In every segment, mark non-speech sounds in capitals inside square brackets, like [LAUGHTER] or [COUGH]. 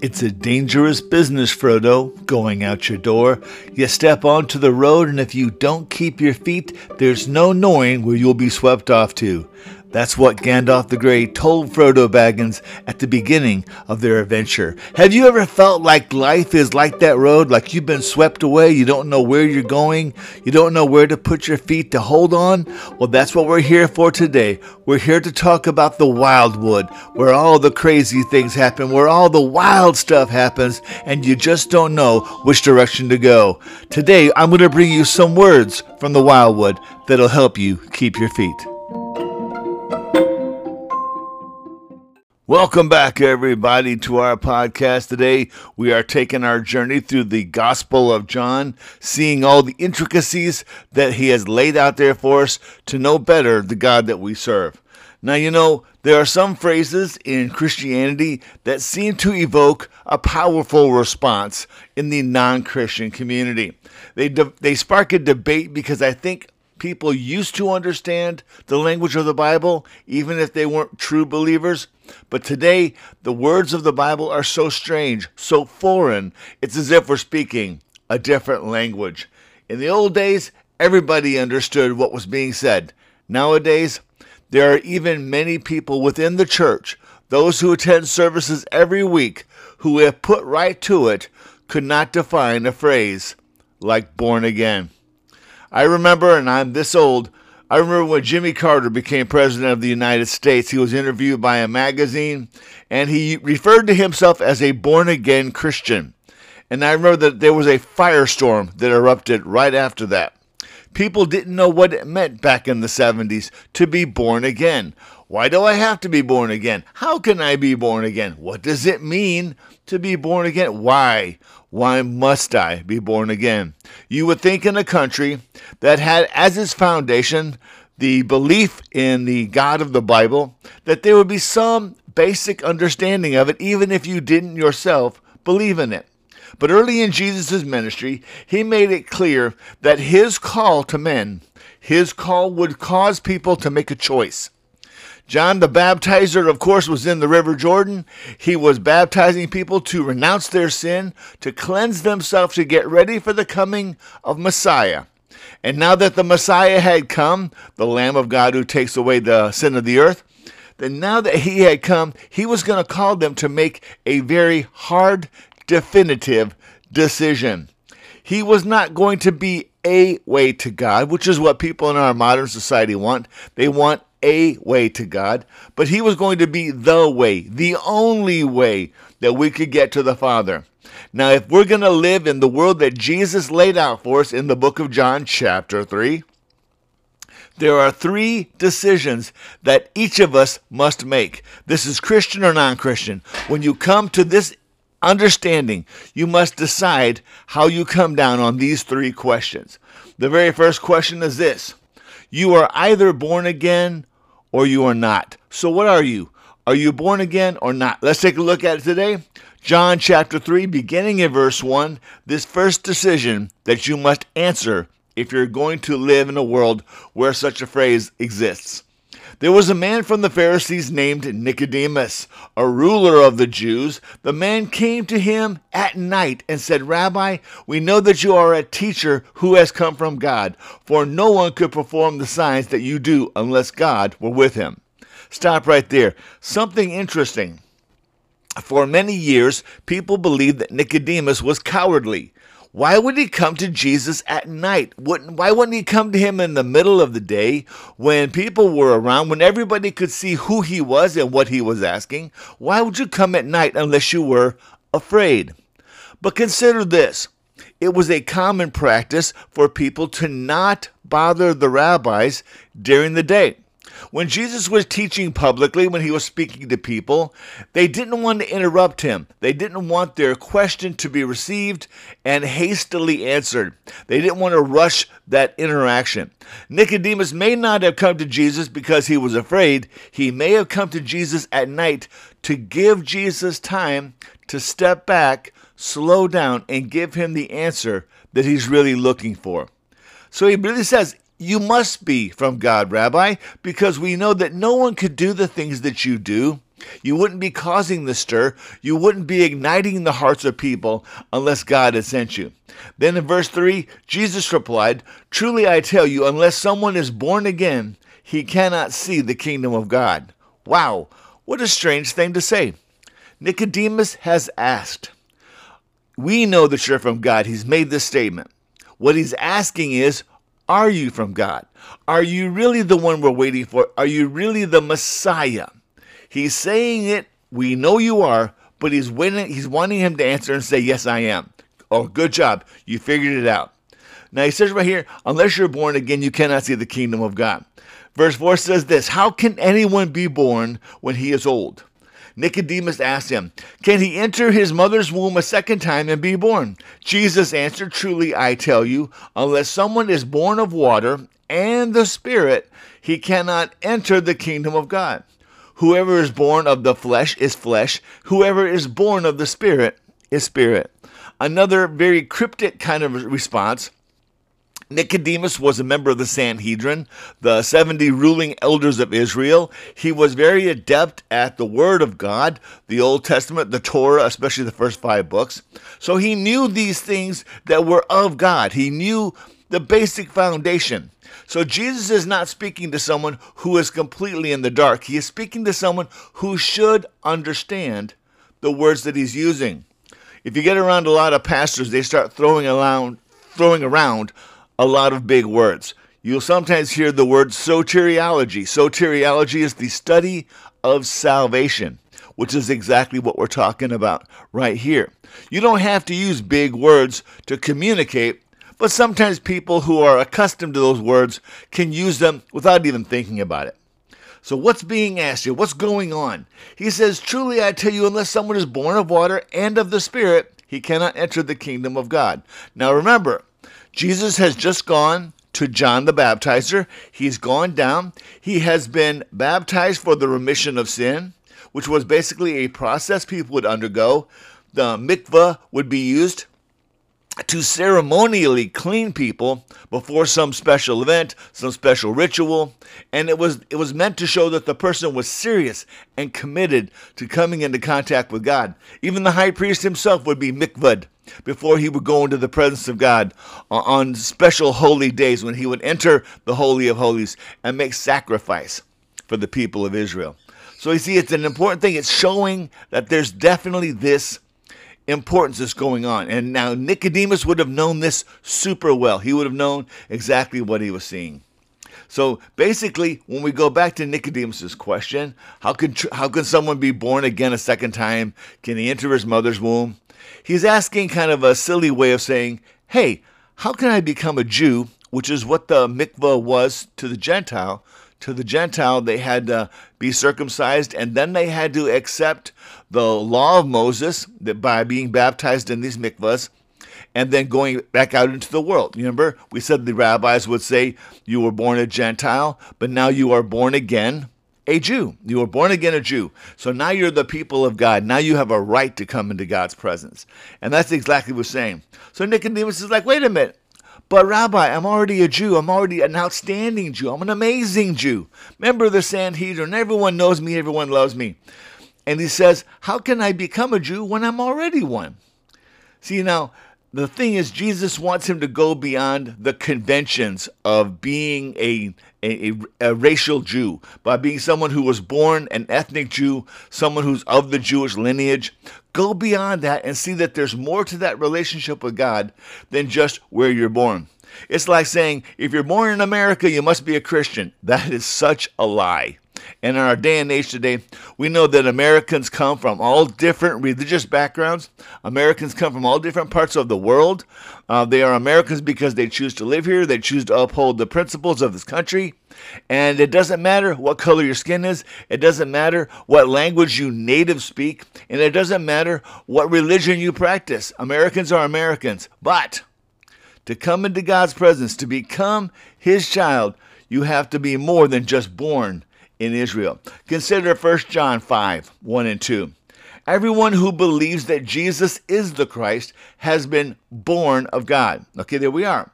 It's a dangerous business, Frodo, going out your door. You step onto the road, and if you don't keep your feet, there's no knowing where you'll be swept off to. That's what Gandalf the Grey told Frodo Baggins at the beginning of their adventure. Have you ever felt like life is like that road, like you've been swept away, you don't know where you're going, you don't know where to put your feet to hold on? Well, that's what we're here for today. We're here to talk about the Wildwood, where all the crazy things happen, where all the wild stuff happens, and you just don't know which direction to go. Today, I'm going to bring you some words from the Wildwood that'll help you keep your feet. Welcome back, everybody, to our podcast. Today, we are taking our journey through the Gospel of John, seeing all the intricacies that he has laid out there for us to know better the God that we serve. Now, you know, there are some phrases in Christianity that seem to evoke a powerful response in the non Christian community. They, de- they spark a debate because I think people used to understand the language of the Bible, even if they weren't true believers. But today, the words of the Bible are so strange, so foreign, it's as if we're speaking a different language. In the old days, everybody understood what was being said. Nowadays, there are even many people within the church, those who attend services every week, who, if put right to it, could not define a phrase like born again. I remember, and I'm this old, I remember when Jimmy Carter became president of the United States, he was interviewed by a magazine and he referred to himself as a born again Christian. And I remember that there was a firestorm that erupted right after that. People didn't know what it meant back in the 70s to be born again. Why do I have to be born again? How can I be born again? What does it mean to be born again? Why? Why must I be born again? You would think in a country that had as its foundation the belief in the God of the Bible, that there would be some basic understanding of it, even if you didn't yourself believe in it. But early in Jesus' ministry, he made it clear that his call to men, his call would cause people to make a choice. John the Baptizer, of course, was in the River Jordan. He was baptizing people to renounce their sin, to cleanse themselves, to get ready for the coming of Messiah. And now that the Messiah had come, the Lamb of God who takes away the sin of the earth, then now that he had come, he was going to call them to make a very hard, definitive decision. He was not going to be a way to God, which is what people in our modern society want. They want a way to God, but he was going to be the way, the only way that we could get to the Father. Now, if we're going to live in the world that Jesus laid out for us in the book of John, chapter 3, there are three decisions that each of us must make. This is Christian or non Christian. When you come to this understanding, you must decide how you come down on these three questions. The very first question is this You are either born again or you are not. So, what are you? Are you born again or not? Let's take a look at it today. John chapter 3, beginning in verse 1, this first decision that you must answer if you're going to live in a world where such a phrase exists. There was a man from the Pharisees named Nicodemus, a ruler of the Jews. The man came to him at night and said, Rabbi, we know that you are a teacher who has come from God, for no one could perform the signs that you do unless God were with him. Stop right there. Something interesting. For many years, people believed that Nicodemus was cowardly. Why would he come to Jesus at night? Why wouldn't he come to him in the middle of the day when people were around, when everybody could see who he was and what he was asking? Why would you come at night unless you were afraid? But consider this it was a common practice for people to not bother the rabbis during the day. When Jesus was teaching publicly, when he was speaking to people, they didn't want to interrupt him. They didn't want their question to be received and hastily answered. They didn't want to rush that interaction. Nicodemus may not have come to Jesus because he was afraid. He may have come to Jesus at night to give Jesus time to step back, slow down, and give him the answer that he's really looking for. So he really says, you must be from God, Rabbi, because we know that no one could do the things that you do You wouldn't be causing the stir. You wouldn't be igniting the hearts of people unless God had sent you. Then in verse 3, Jesus replied, Truly I tell you, unless someone is born again, he cannot see the kingdom of God. Wow, what a strange thing to say. Nicodemus has asked. We know that you're from God. He's made this statement. What he's asking is, Are you from God? Are you really the one we're waiting for? Are you really the Messiah? He's saying it, we know you are, but he's waiting, he's wanting him to answer and say, Yes, I am. Oh, good job. You figured it out. Now he says right here, unless you're born again, you cannot see the kingdom of God. Verse 4 says this How can anyone be born when he is old? Nicodemus asked him, Can he enter his mother's womb a second time and be born? Jesus answered, Truly I tell you, unless someone is born of water and the Spirit, he cannot enter the kingdom of God. Whoever is born of the flesh is flesh, whoever is born of the Spirit is spirit. Another very cryptic kind of response. Nicodemus was a member of the Sanhedrin, the 70 ruling elders of Israel. He was very adept at the Word of God, the Old Testament, the Torah, especially the first five books. So he knew these things that were of God. He knew the basic foundation. So Jesus is not speaking to someone who is completely in the dark. He is speaking to someone who should understand the words that he's using. If you get around a lot of pastors, they start throwing around throwing around a lot of big words. You'll sometimes hear the word soteriology. Soteriology is the study of salvation, which is exactly what we're talking about right here. You don't have to use big words to communicate but sometimes people who are accustomed to those words can use them without even thinking about it. So, what's being asked here? What's going on? He says, Truly I tell you, unless someone is born of water and of the Spirit, he cannot enter the kingdom of God. Now, remember, Jesus has just gone to John the Baptizer. He's gone down. He has been baptized for the remission of sin, which was basically a process people would undergo. The mikvah would be used to ceremonially clean people before some special event, some special ritual, and it was it was meant to show that the person was serious and committed to coming into contact with God. Even the high priest himself would be mikvad before he would go into the presence of God uh, on special holy days when he would enter the holy of holies and make sacrifice for the people of Israel. So you see it's an important thing. It's showing that there's definitely this importance that's going on. And now Nicodemus would have known this super well. He would have known exactly what he was seeing. So basically, when we go back to Nicodemus's question, how can how can someone be born again a second time? Can he enter his mother's womb? He's asking kind of a silly way of saying, "Hey, how can I become a Jew?" Which is what the mikvah was to the Gentile. To the Gentile, they had to be circumcised, and then they had to accept the law of Moses that by being baptized in these mikvahs and then going back out into the world. Remember, we said the rabbis would say you were born a Gentile, but now you are born again a Jew. You were born again a Jew. So now you're the people of God. Now you have a right to come into God's presence. And that's exactly what we're saying. So Nicodemus is like, wait a minute. But Rabbi, I'm already a Jew. I'm already an outstanding Jew. I'm an amazing Jew. Member of the Sanhedrin. Everyone knows me. Everyone loves me. And he says, How can I become a Jew when I'm already one? See, now, the thing is, Jesus wants him to go beyond the conventions of being a, a, a, racial Jew, by being someone who was born an ethnic Jew, someone who's of the Jewish lineage. Go beyond that and see that there's more to that relationship with God than just where you're born. It's like saying, if you're born in America, you must be a Christian. That is such a lie. And in our day and age today, we know that Americans come from all different religious backgrounds. Americans come from all different parts of the world. Uh, they are Americans because they choose to live here, they choose to uphold the principles of this country. And it doesn't matter what color your skin is, it doesn't matter what language you native speak, and it doesn't matter what religion you practice. Americans are Americans. But to come into God's presence, to become His child, you have to be more than just born in Israel. Consider 1 John 5 1 and 2. Everyone who believes that Jesus is the Christ has been born of God. Okay, there we are.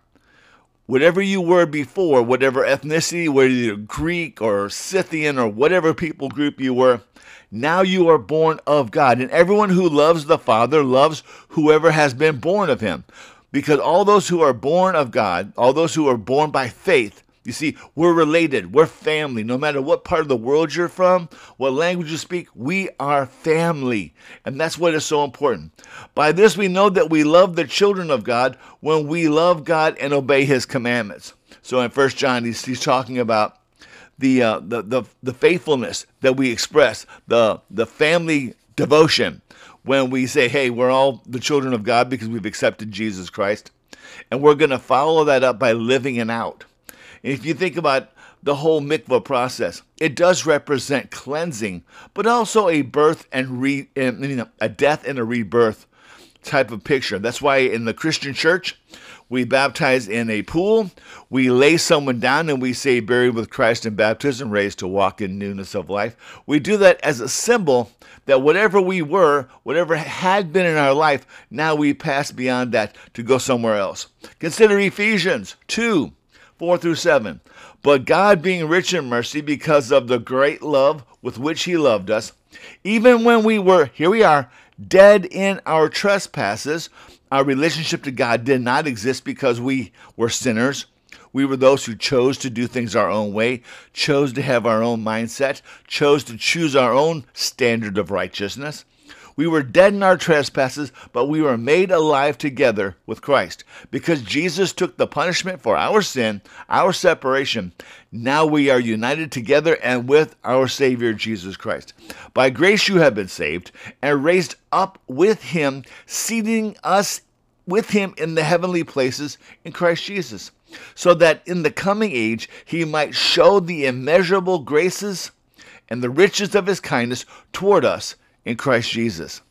whatever you were before, whatever ethnicity, whether you're Greek or Scythian or whatever people group you were, now you are born of God. And everyone who loves the Father loves whoever has been born of him. Because all those who are born of God, all those who are born by faith, you see, we're related. We're family. No matter what part of the world you're from, what language you speak, we are family. And that's what is so important. By this, we know that we love the children of God when we love God and obey his commandments. So in First John, he's, he's talking about the, uh, the, the, the faithfulness that we express, the, the family devotion when we say, hey, we're all the children of God because we've accepted Jesus Christ. And we're going to follow that up by living it out. If you think about the whole mikvah process, it does represent cleansing, but also a birth and re, eh, know, a death and a rebirth type of picture. That's why in the Christian church, we baptize in a pool, we lay someone down, and we say, buried with Christ in baptism, raised to walk in newness of life. We do that as a symbol that whatever we were, whatever had been in our life, now we pass beyond that to go somewhere else. Consider Ephesians 2 4 through 7. But God, being rich in mercy, because of the great love with which He loved us, even when we were, here we are, dead in our trespasses, our relationship to God did not exist because we were sinners. We were those who chose to do things our own way, chose to have our own mindset, chose to choose our own standard of righteousness. We were dead in our trespasses, but we were made alive together with Christ. Because Jesus took the punishment for our sin, our separation, now we are united together and with our Savior Jesus Christ. By grace you have been saved and raised up with him, seating us with him in the heavenly places in Christ Jesus, so that in the coming age he might show the immeasurable graces and the riches of his kindness toward us in Christ Jesus.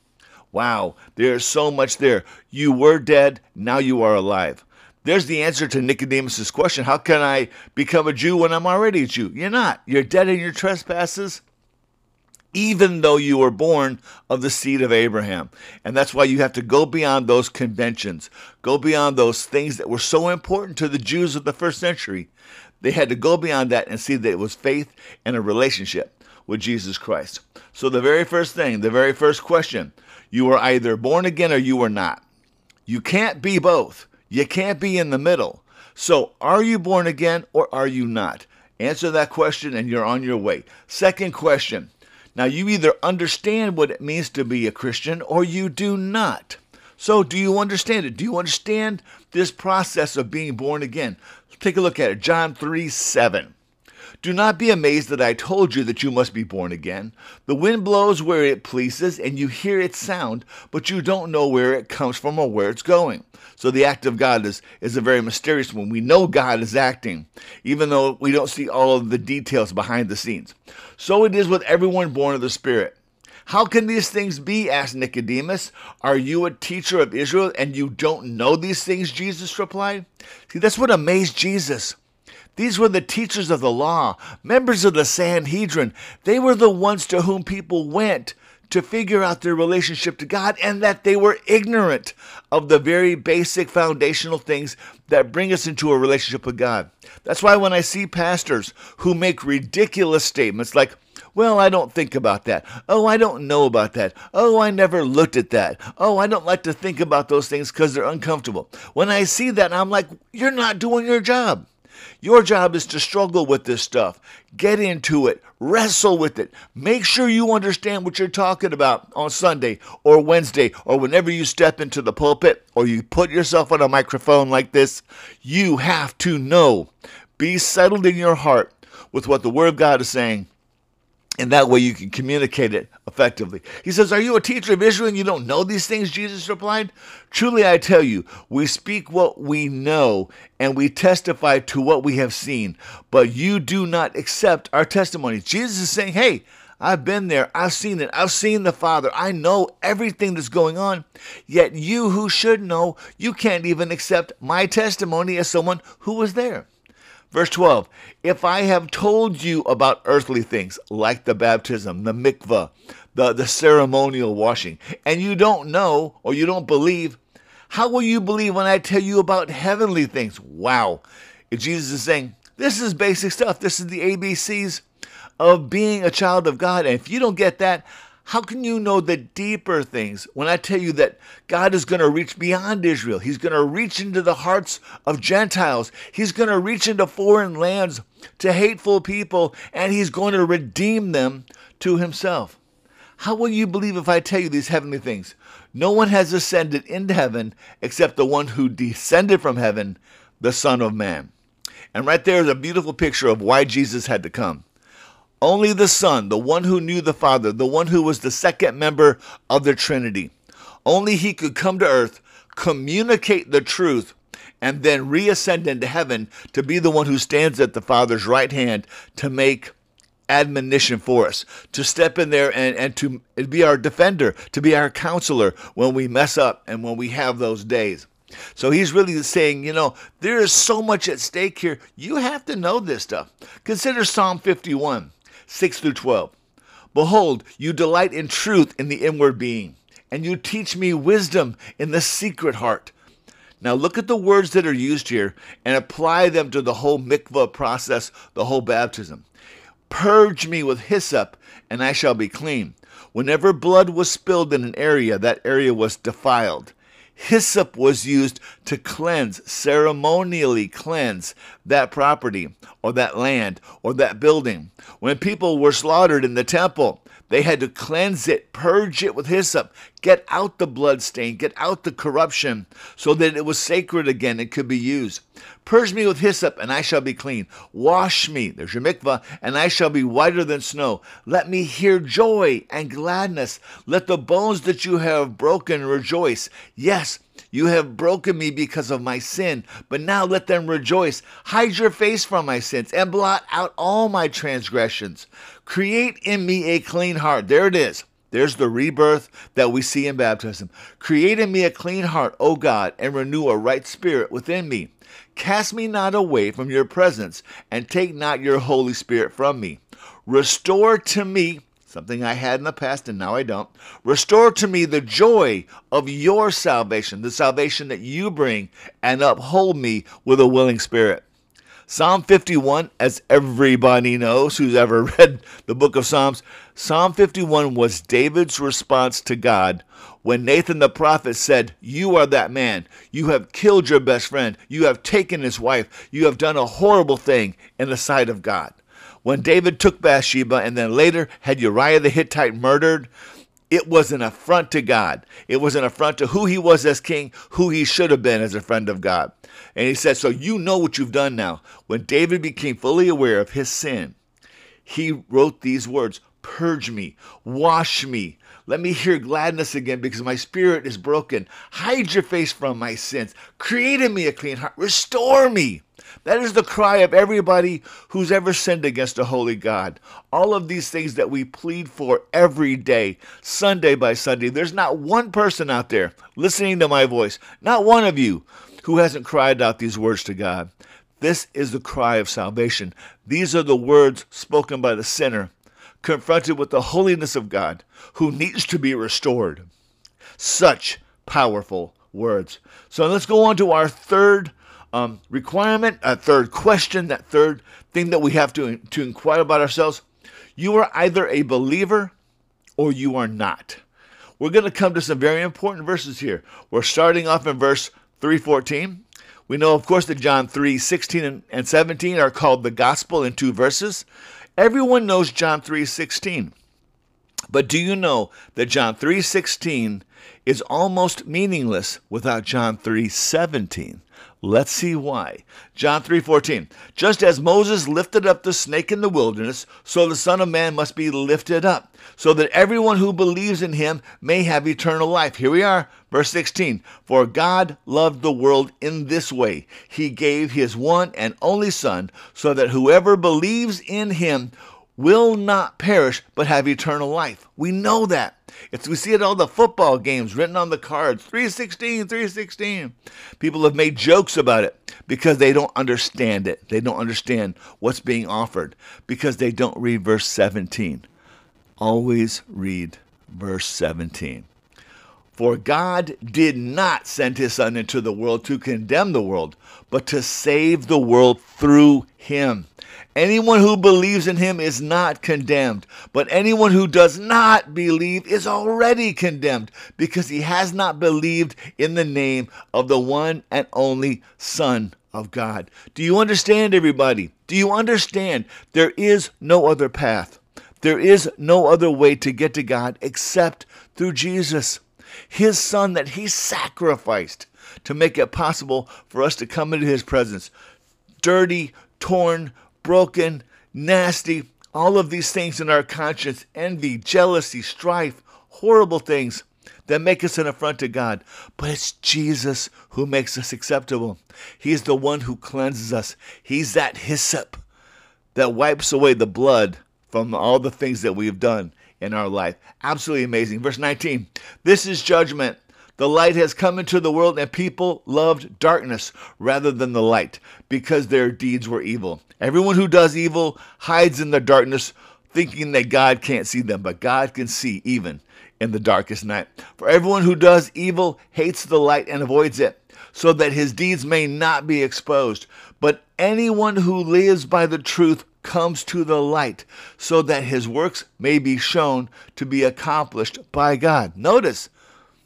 Wow, there's so much there. You were dead, now you are alive. There's the answer to Nicodemus' question How can I become a Jew when I'm already a Jew? You're not. You're dead in your trespasses, even though you were born of the seed of Abraham. And that's why you have to go beyond those conventions, go beyond those things that were so important to the Jews of the first century. They had to go beyond that and see that it was faith and a relationship with Jesus Christ. So, the very first thing, the very first question, you are either born again or you are not. You can't be both. You can't be in the middle. So, are you born again or are you not? Answer that question and you're on your way. Second question. Now, you either understand what it means to be a Christian or you do not. So, do you understand it? Do you understand this process of being born again? Take a look at it. John 3 7. Do not be amazed that I told you that you must be born again. The wind blows where it pleases, and you hear its sound, but you don't know where it comes from or where it's going. So the act of God is, is a very mysterious one. We know God is acting, even though we don't see all of the details behind the scenes. So it is with everyone born of the Spirit. How can these things be? asked Nicodemus. Are you a teacher of Israel and you don't know these things? Jesus replied. See, that's what amazed Jesus. These were the teachers of the law, members of the Sanhedrin. They were the ones to whom people went to figure out their relationship to God and that they were ignorant of the very basic foundational things that bring us into a relationship with God. That's why when I see pastors who make ridiculous statements like, well, I don't think about that. Oh, I don't know about that. Oh, I never looked at that. Oh, I don't like to think about those things because they're uncomfortable. When I see that, I'm like, you're not doing your job. Your job is to struggle with this stuff. Get into it. Wrestle with it. Make sure you understand what you're talking about on Sunday or Wednesday or whenever you step into the pulpit or you put yourself on a microphone like this. You have to know. Be settled in your heart with what the Word of God is saying and that way you can communicate it effectively. He says, Are you a teacher of Israel and you don't know these things? Jesus replied, Truly I tell you, we speak what we know and we testify to what we have seen, but you do not accept our testimony. Jesus is saying, Hey, I've been there. I've seen it. I've seen the Father. I know everything that's going on. Yet you who should know, you can't even accept my testimony as someone who was there. Verse 12 If I have told you about earthly things like the baptism, the mikvah, the, the ceremonial washing, and you don't know or you don't believe, How will you believe when I tell you about heavenly things? Wow. Jesus is saying, this is basic stuff. This is the ABCs of being a child of God. And if you don't get that, how can you know the deeper things when I tell you that God is going to reach beyond Israel? He's going to reach into the hearts of Gentiles. He's going to reach into foreign lands to hateful people, and He's going to redeem them to Himself. How will you believe if I tell you these heavenly things? No one has ascended into heaven except the one who descended from heaven, the Son of Man. And right there is a beautiful picture of why Jesus had to come. Only the Son, the one who knew the Father, the one who was the second member of the Trinity, only he could come to earth, communicate the truth, and then reascend into heaven to be the one who stands at the Father's right hand to make admonition for us, to step in there and, and to be our defender, to be our counselor when we mess up and when we have those days. So he's really saying, you know, there is so much at stake here. You have to know this stuff. Consider Psalm 51. 6 through 12. Behold, you delight in truth in the inward being, and you teach me wisdom in the secret heart. Now look at the words that are used here and apply them to the whole mikvah process, the whole baptism. Purge me with hyssop, and I shall be clean. Whenever blood was spilled in an area, that area was defiled. Hyssop was used to cleanse, ceremonially cleanse that property or that land or that building. When people were slaughtered in the temple, they had to cleanse it, purge it with hyssop, get out the blood stain, get out the corruption, so that it was sacred again and could be used. Purge me with hyssop, and I shall be clean. Wash me, there's your mikvah, and I shall be whiter than snow. Let me hear joy and gladness. Let the bones that you have broken rejoice. Yes, you have broken me because of my sin, but now let them rejoice. Hide your face from my sins and blot out all my transgressions. Create in me a clean heart. There it is. There's the rebirth that we see in baptism. Create in me a clean heart, O God, and renew a right spirit within me. Cast me not away from your presence, and take not your Holy Spirit from me. Restore to me something I had in the past and now I don't. Restore to me the joy of your salvation, the salvation that you bring, and uphold me with a willing spirit. Psalm 51, as everybody knows who's ever [LAUGHS] read the book of Psalms, Psalm 51 was David's response to God when Nathan the prophet said, You are that man. You have killed your best friend. You have taken his wife. You have done a horrible thing in the sight of God. When David took Bathsheba and then later had Uriah the Hittite murdered, it was an affront to God. It was an affront to who he was as king, who he should have been as a friend of God. And he said, So you know what you've done now. When David became fully aware of his sin, he wrote these words Purge me, wash me, let me hear gladness again because my spirit is broken. Hide your face from my sins. Create in me a clean heart. Restore me. That is the cry of everybody who's ever sinned against a holy God. All of these things that we plead for every day, Sunday by Sunday. There's not one person out there listening to my voice, not one of you, who hasn't cried out these words to God. This is the cry of salvation. These are the words spoken by the sinner confronted with the holiness of God who needs to be restored. Such powerful words. So let's go on to our third um, requirement, a third question, that third thing that we have to, to inquire about ourselves. You are either a believer or you are not. We're going to come to some very important verses here. We're starting off in verse 314. We know, of course, that John 3 16 and 17 are called the gospel in two verses. Everyone knows John 3 16. But do you know that John 3 16 is almost meaningless without John 3 17? Let's see why. John 3:14. Just as Moses lifted up the snake in the wilderness, so the son of man must be lifted up, so that everyone who believes in him may have eternal life. Here we are, verse 16. For God loved the world in this way. He gave his one and only son, so that whoever believes in him will not perish but have eternal life. We know that. It's, we see it all the football games written on the cards 316, 316. People have made jokes about it because they don't understand it. They don't understand what's being offered because they don't read verse 17. Always read verse 17. For God did not send his Son into the world to condemn the world, but to save the world through him. Anyone who believes in him is not condemned, but anyone who does not believe is already condemned because he has not believed in the name of the one and only Son of God. Do you understand, everybody? Do you understand? There is no other path. There is no other way to get to God except through Jesus, his Son that he sacrificed to make it possible for us to come into his presence. Dirty, torn, broken, nasty, all of these things in our conscience envy, jealousy, strife, horrible things that make us an affront to God. But it's Jesus who makes us acceptable. He's the one who cleanses us. He's that hyssop that wipes away the blood from all the things that we've done in our life. Absolutely amazing. Verse 19 This is judgment. The light has come into the world, and people loved darkness rather than the light because their deeds were evil. Everyone who does evil hides in the darkness, thinking that God can't see them, but God can see even in the darkest night. For everyone who does evil hates the light and avoids it, so that his deeds may not be exposed. But anyone who lives by the truth comes to the light, so that his works may be shown to be accomplished by God. Notice,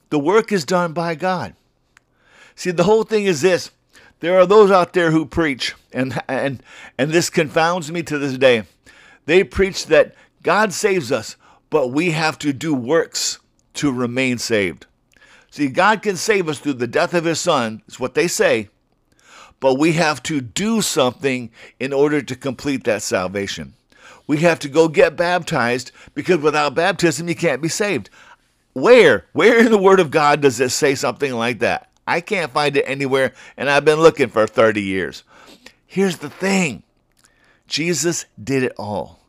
the work is done by God. See, the whole thing is this. There are those out there who preach, and, and, and this confounds me to this day. They preach that God saves us, but we have to do works to remain saved. See, God can save us through the death of His Son, is what they say, but we have to do something in order to complete that salvation. We have to go get baptized because without baptism, you can't be saved. Where? Where in the Word of God does it say something like that? I can't find it anywhere, and I've been looking for 30 years. Here's the thing Jesus did it all.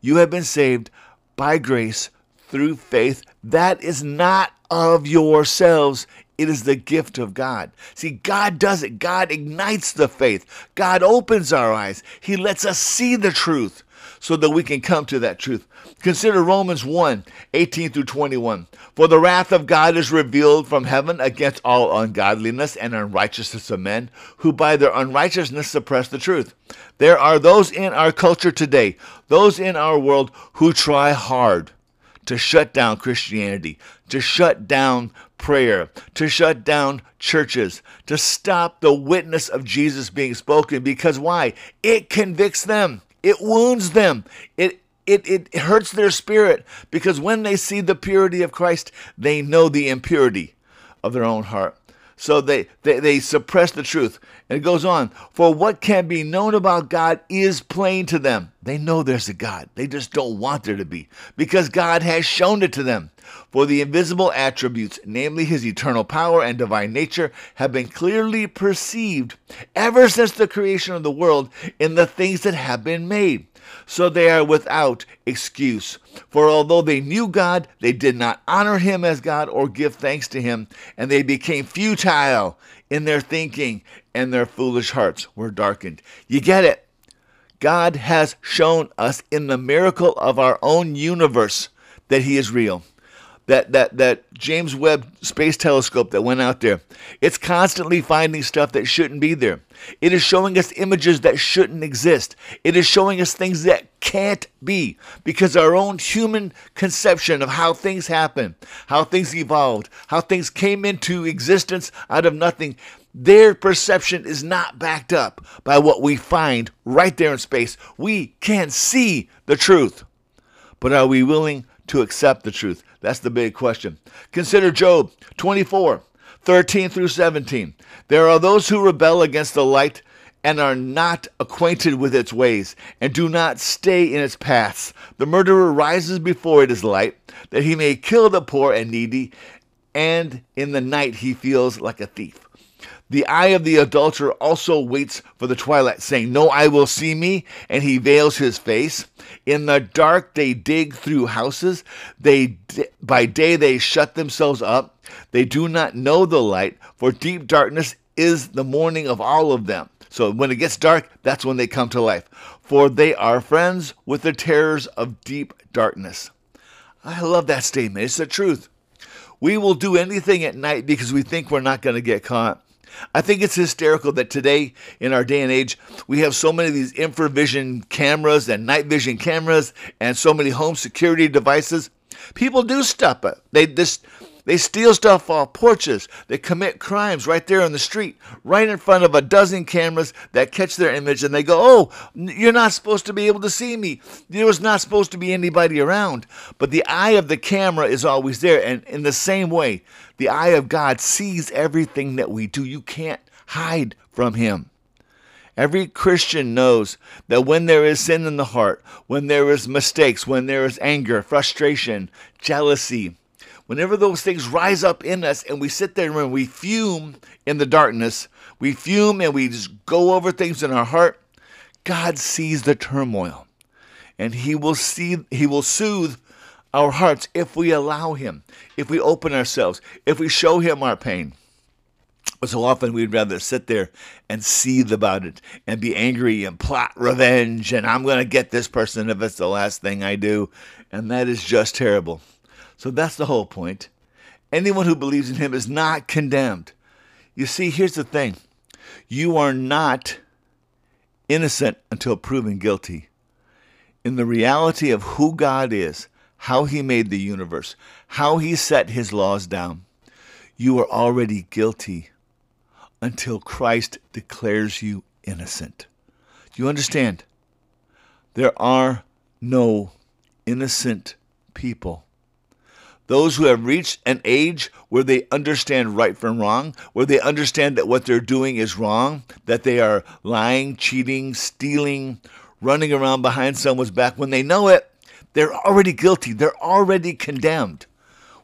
You have been saved by grace through faith. That is not of yourselves. It is the gift of God. See, God does it. God ignites the faith. God opens our eyes. He lets us see the truth so that we can come to that truth. Consider Romans 1 18 through 21. For the wrath of God is revealed from heaven against all ungodliness and unrighteousness of men who by their unrighteousness suppress the truth. There are those in our culture today, those in our world who try hard to shut down Christianity, to shut down prayer, to shut down churches, to stop the witness of Jesus being spoken. Because why? It convicts them. It wounds them. It it, it hurts their spirit because when they see the purity of Christ, they know the impurity of their own heart. So they, they, they suppress the truth. And it goes on, for what can be known about God is plain to them. They know there's a God. They just don't want there to be because God has shown it to them. For the invisible attributes, namely his eternal power and divine nature, have been clearly perceived ever since the creation of the world in the things that have been made so they are without excuse. For although they knew God, they did not honor him as God or give thanks to him, and they became futile in their thinking, and their foolish hearts were darkened. You get it? God has shown us in the miracle of our own universe that he is real that that that James Webb Space Telescope that went out there. It's constantly finding stuff that shouldn't be there. It is showing us images that shouldn't exist. It is showing us things that can't be because our own human conception of how things happen, how things evolved, how things came into existence out of nothing, their perception is not backed up by what we find right there in space. We can't see the truth. But are we willing to accept the truth? That's the big question. Consider Job 24, 13 through 17. There are those who rebel against the light and are not acquainted with its ways, and do not stay in its paths. The murderer rises before it is light, that he may kill the poor and needy, and in the night he feels like a thief. The eye of the adulterer also waits for the twilight, saying, No eye will see me, and he veils his face. In the dark they dig through houses. They by day they shut themselves up. They do not know the light, for deep darkness is the morning of all of them. So when it gets dark, that's when they come to life. For they are friends with the terrors of deep darkness. I love that statement. It's the truth. We will do anything at night because we think we're not going to get caught. I think it's hysterical that today, in our day and age, we have so many of these infravision cameras and night vision cameras and so many home security devices. People do stuff. They just they steal stuff off porches. They commit crimes right there on the street, right in front of a dozen cameras that catch their image, and they go, "Oh, you're not supposed to be able to see me. There was not supposed to be anybody around." But the eye of the camera is always there, and in the same way, the eye of God sees everything that we do. You can't hide from Him. Every Christian knows that when there is sin in the heart, when there is mistakes, when there is anger, frustration, jealousy, whenever those things rise up in us and we sit there and we fume in the darkness, we fume and we just go over things in our heart, God sees the turmoil. And he will see he will soothe our hearts if we allow him, if we open ourselves, if we show him our pain. But so often we'd rather sit there and seethe about it and be angry and plot revenge and I'm going to get this person if it's the last thing I do. And that is just terrible. So that's the whole point. Anyone who believes in him is not condemned. You see, here's the thing you are not innocent until proven guilty. In the reality of who God is, how he made the universe, how he set his laws down, you are already guilty until Christ declares you innocent. Do you understand? There are no innocent people those who have reached an age where they understand right from wrong, where they understand that what they're doing is wrong, that they are lying, cheating, stealing, running around behind someone's back, when they know it, they're already guilty. They're already condemned.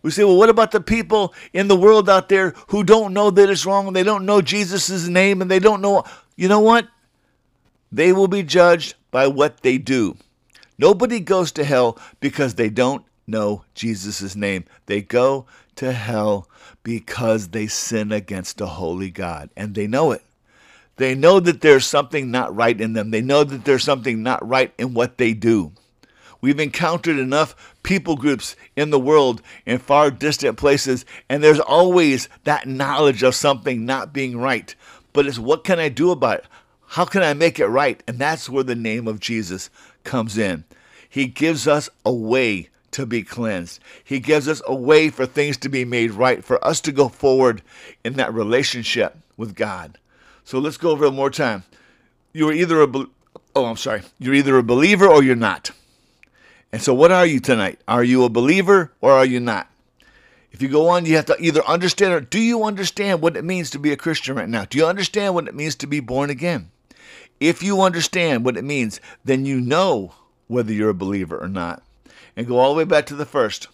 We say, well, what about the people in the world out there who don't know that it's wrong and they don't know Jesus' name and they don't know. You know what? They will be judged by what they do. Nobody goes to hell because they don't know Jesus' name. They go to hell because they sin against a holy God, and they know it. They know that there's something not right in them. They know that there's something not right in what they do. We've encountered enough people groups in the world in far distant places, and there's always that knowledge of something not being right. But it's what can I do about it? How can I make it right? And that's where the name of Jesus comes in. He gives us a way to be cleansed. He gives us a way for things to be made right, for us to go forward in that relationship with God. So let's go over it one more time. You are either a oh, I'm sorry. You're either a believer or you're not. And so what are you tonight? Are you a believer or are you not? If you go on, you have to either understand or do you understand what it means to be a Christian right now? Do you understand what it means to be born again? If you understand what it means, then you know whether you're a believer or not and go all the way back to the first.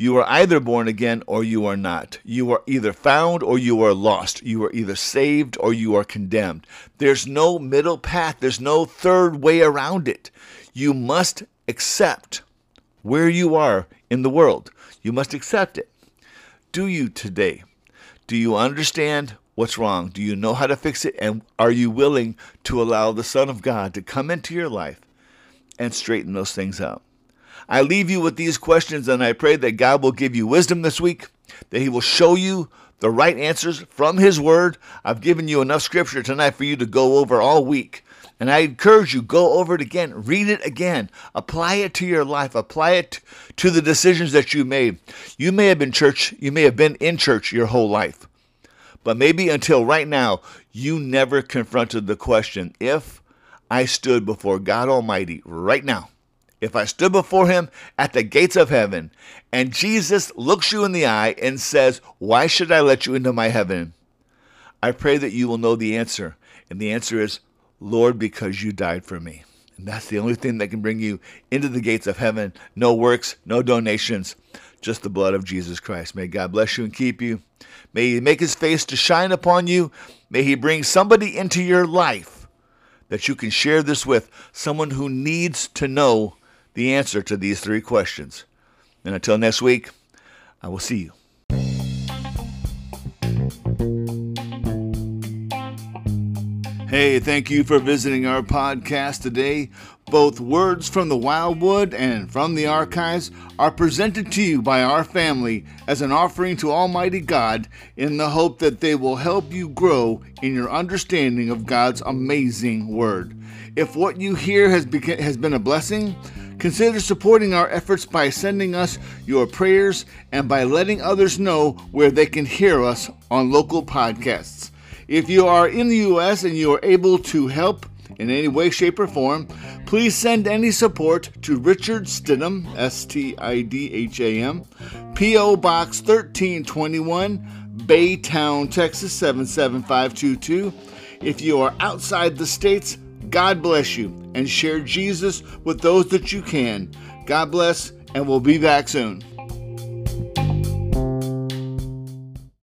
You are either born again or you are not. You are either found or you are lost. You are either saved or you are condemned. There's no middle path, there's no third way around it. You must accept where you are in the world. You must accept it. Do you today? Do you understand what's wrong? Do you know how to fix it? And are you willing to allow the Son of God to come into your life and straighten those things out? I leave you with these questions, and I pray that God will give you wisdom this week, that He will show you the right answers from His Word. I've given you enough scripture tonight for you to go over all week. And I encourage you, go over it again, read it again, apply it to your life, apply it to the decisions that you made. You may have been church, you may have been in church your whole life. But maybe until right now, you never confronted the question if I stood before God Almighty right now, if I stood before him at the gates of heaven and Jesus looks you in the eye and says, Why should I let you into my heaven? I pray that you will know the answer. And the answer is, Lord, because you died for me. And that's the only thing that can bring you into the gates of heaven. No works, no donations, just the blood of Jesus Christ. May God bless you and keep you. May He make His face to shine upon you. May He bring somebody into your life that you can share this with, someone who needs to know the answer to these three questions. And until next week, I will see you. Hey, thank you for visiting our podcast today. Both words from the Wildwood and from the archives are presented to you by our family as an offering to Almighty God in the hope that they will help you grow in your understanding of God's amazing Word. If what you hear has, beca- has been a blessing, consider supporting our efforts by sending us your prayers and by letting others know where they can hear us on local podcasts. If you are in the U.S. and you are able to help in any way, shape, or form, please send any support to Richard Stidham, S T I D H A M, P.O. Box 1321, Baytown, Texas 77522. If you are outside the states, God bless you and share Jesus with those that you can. God bless, and we'll be back soon.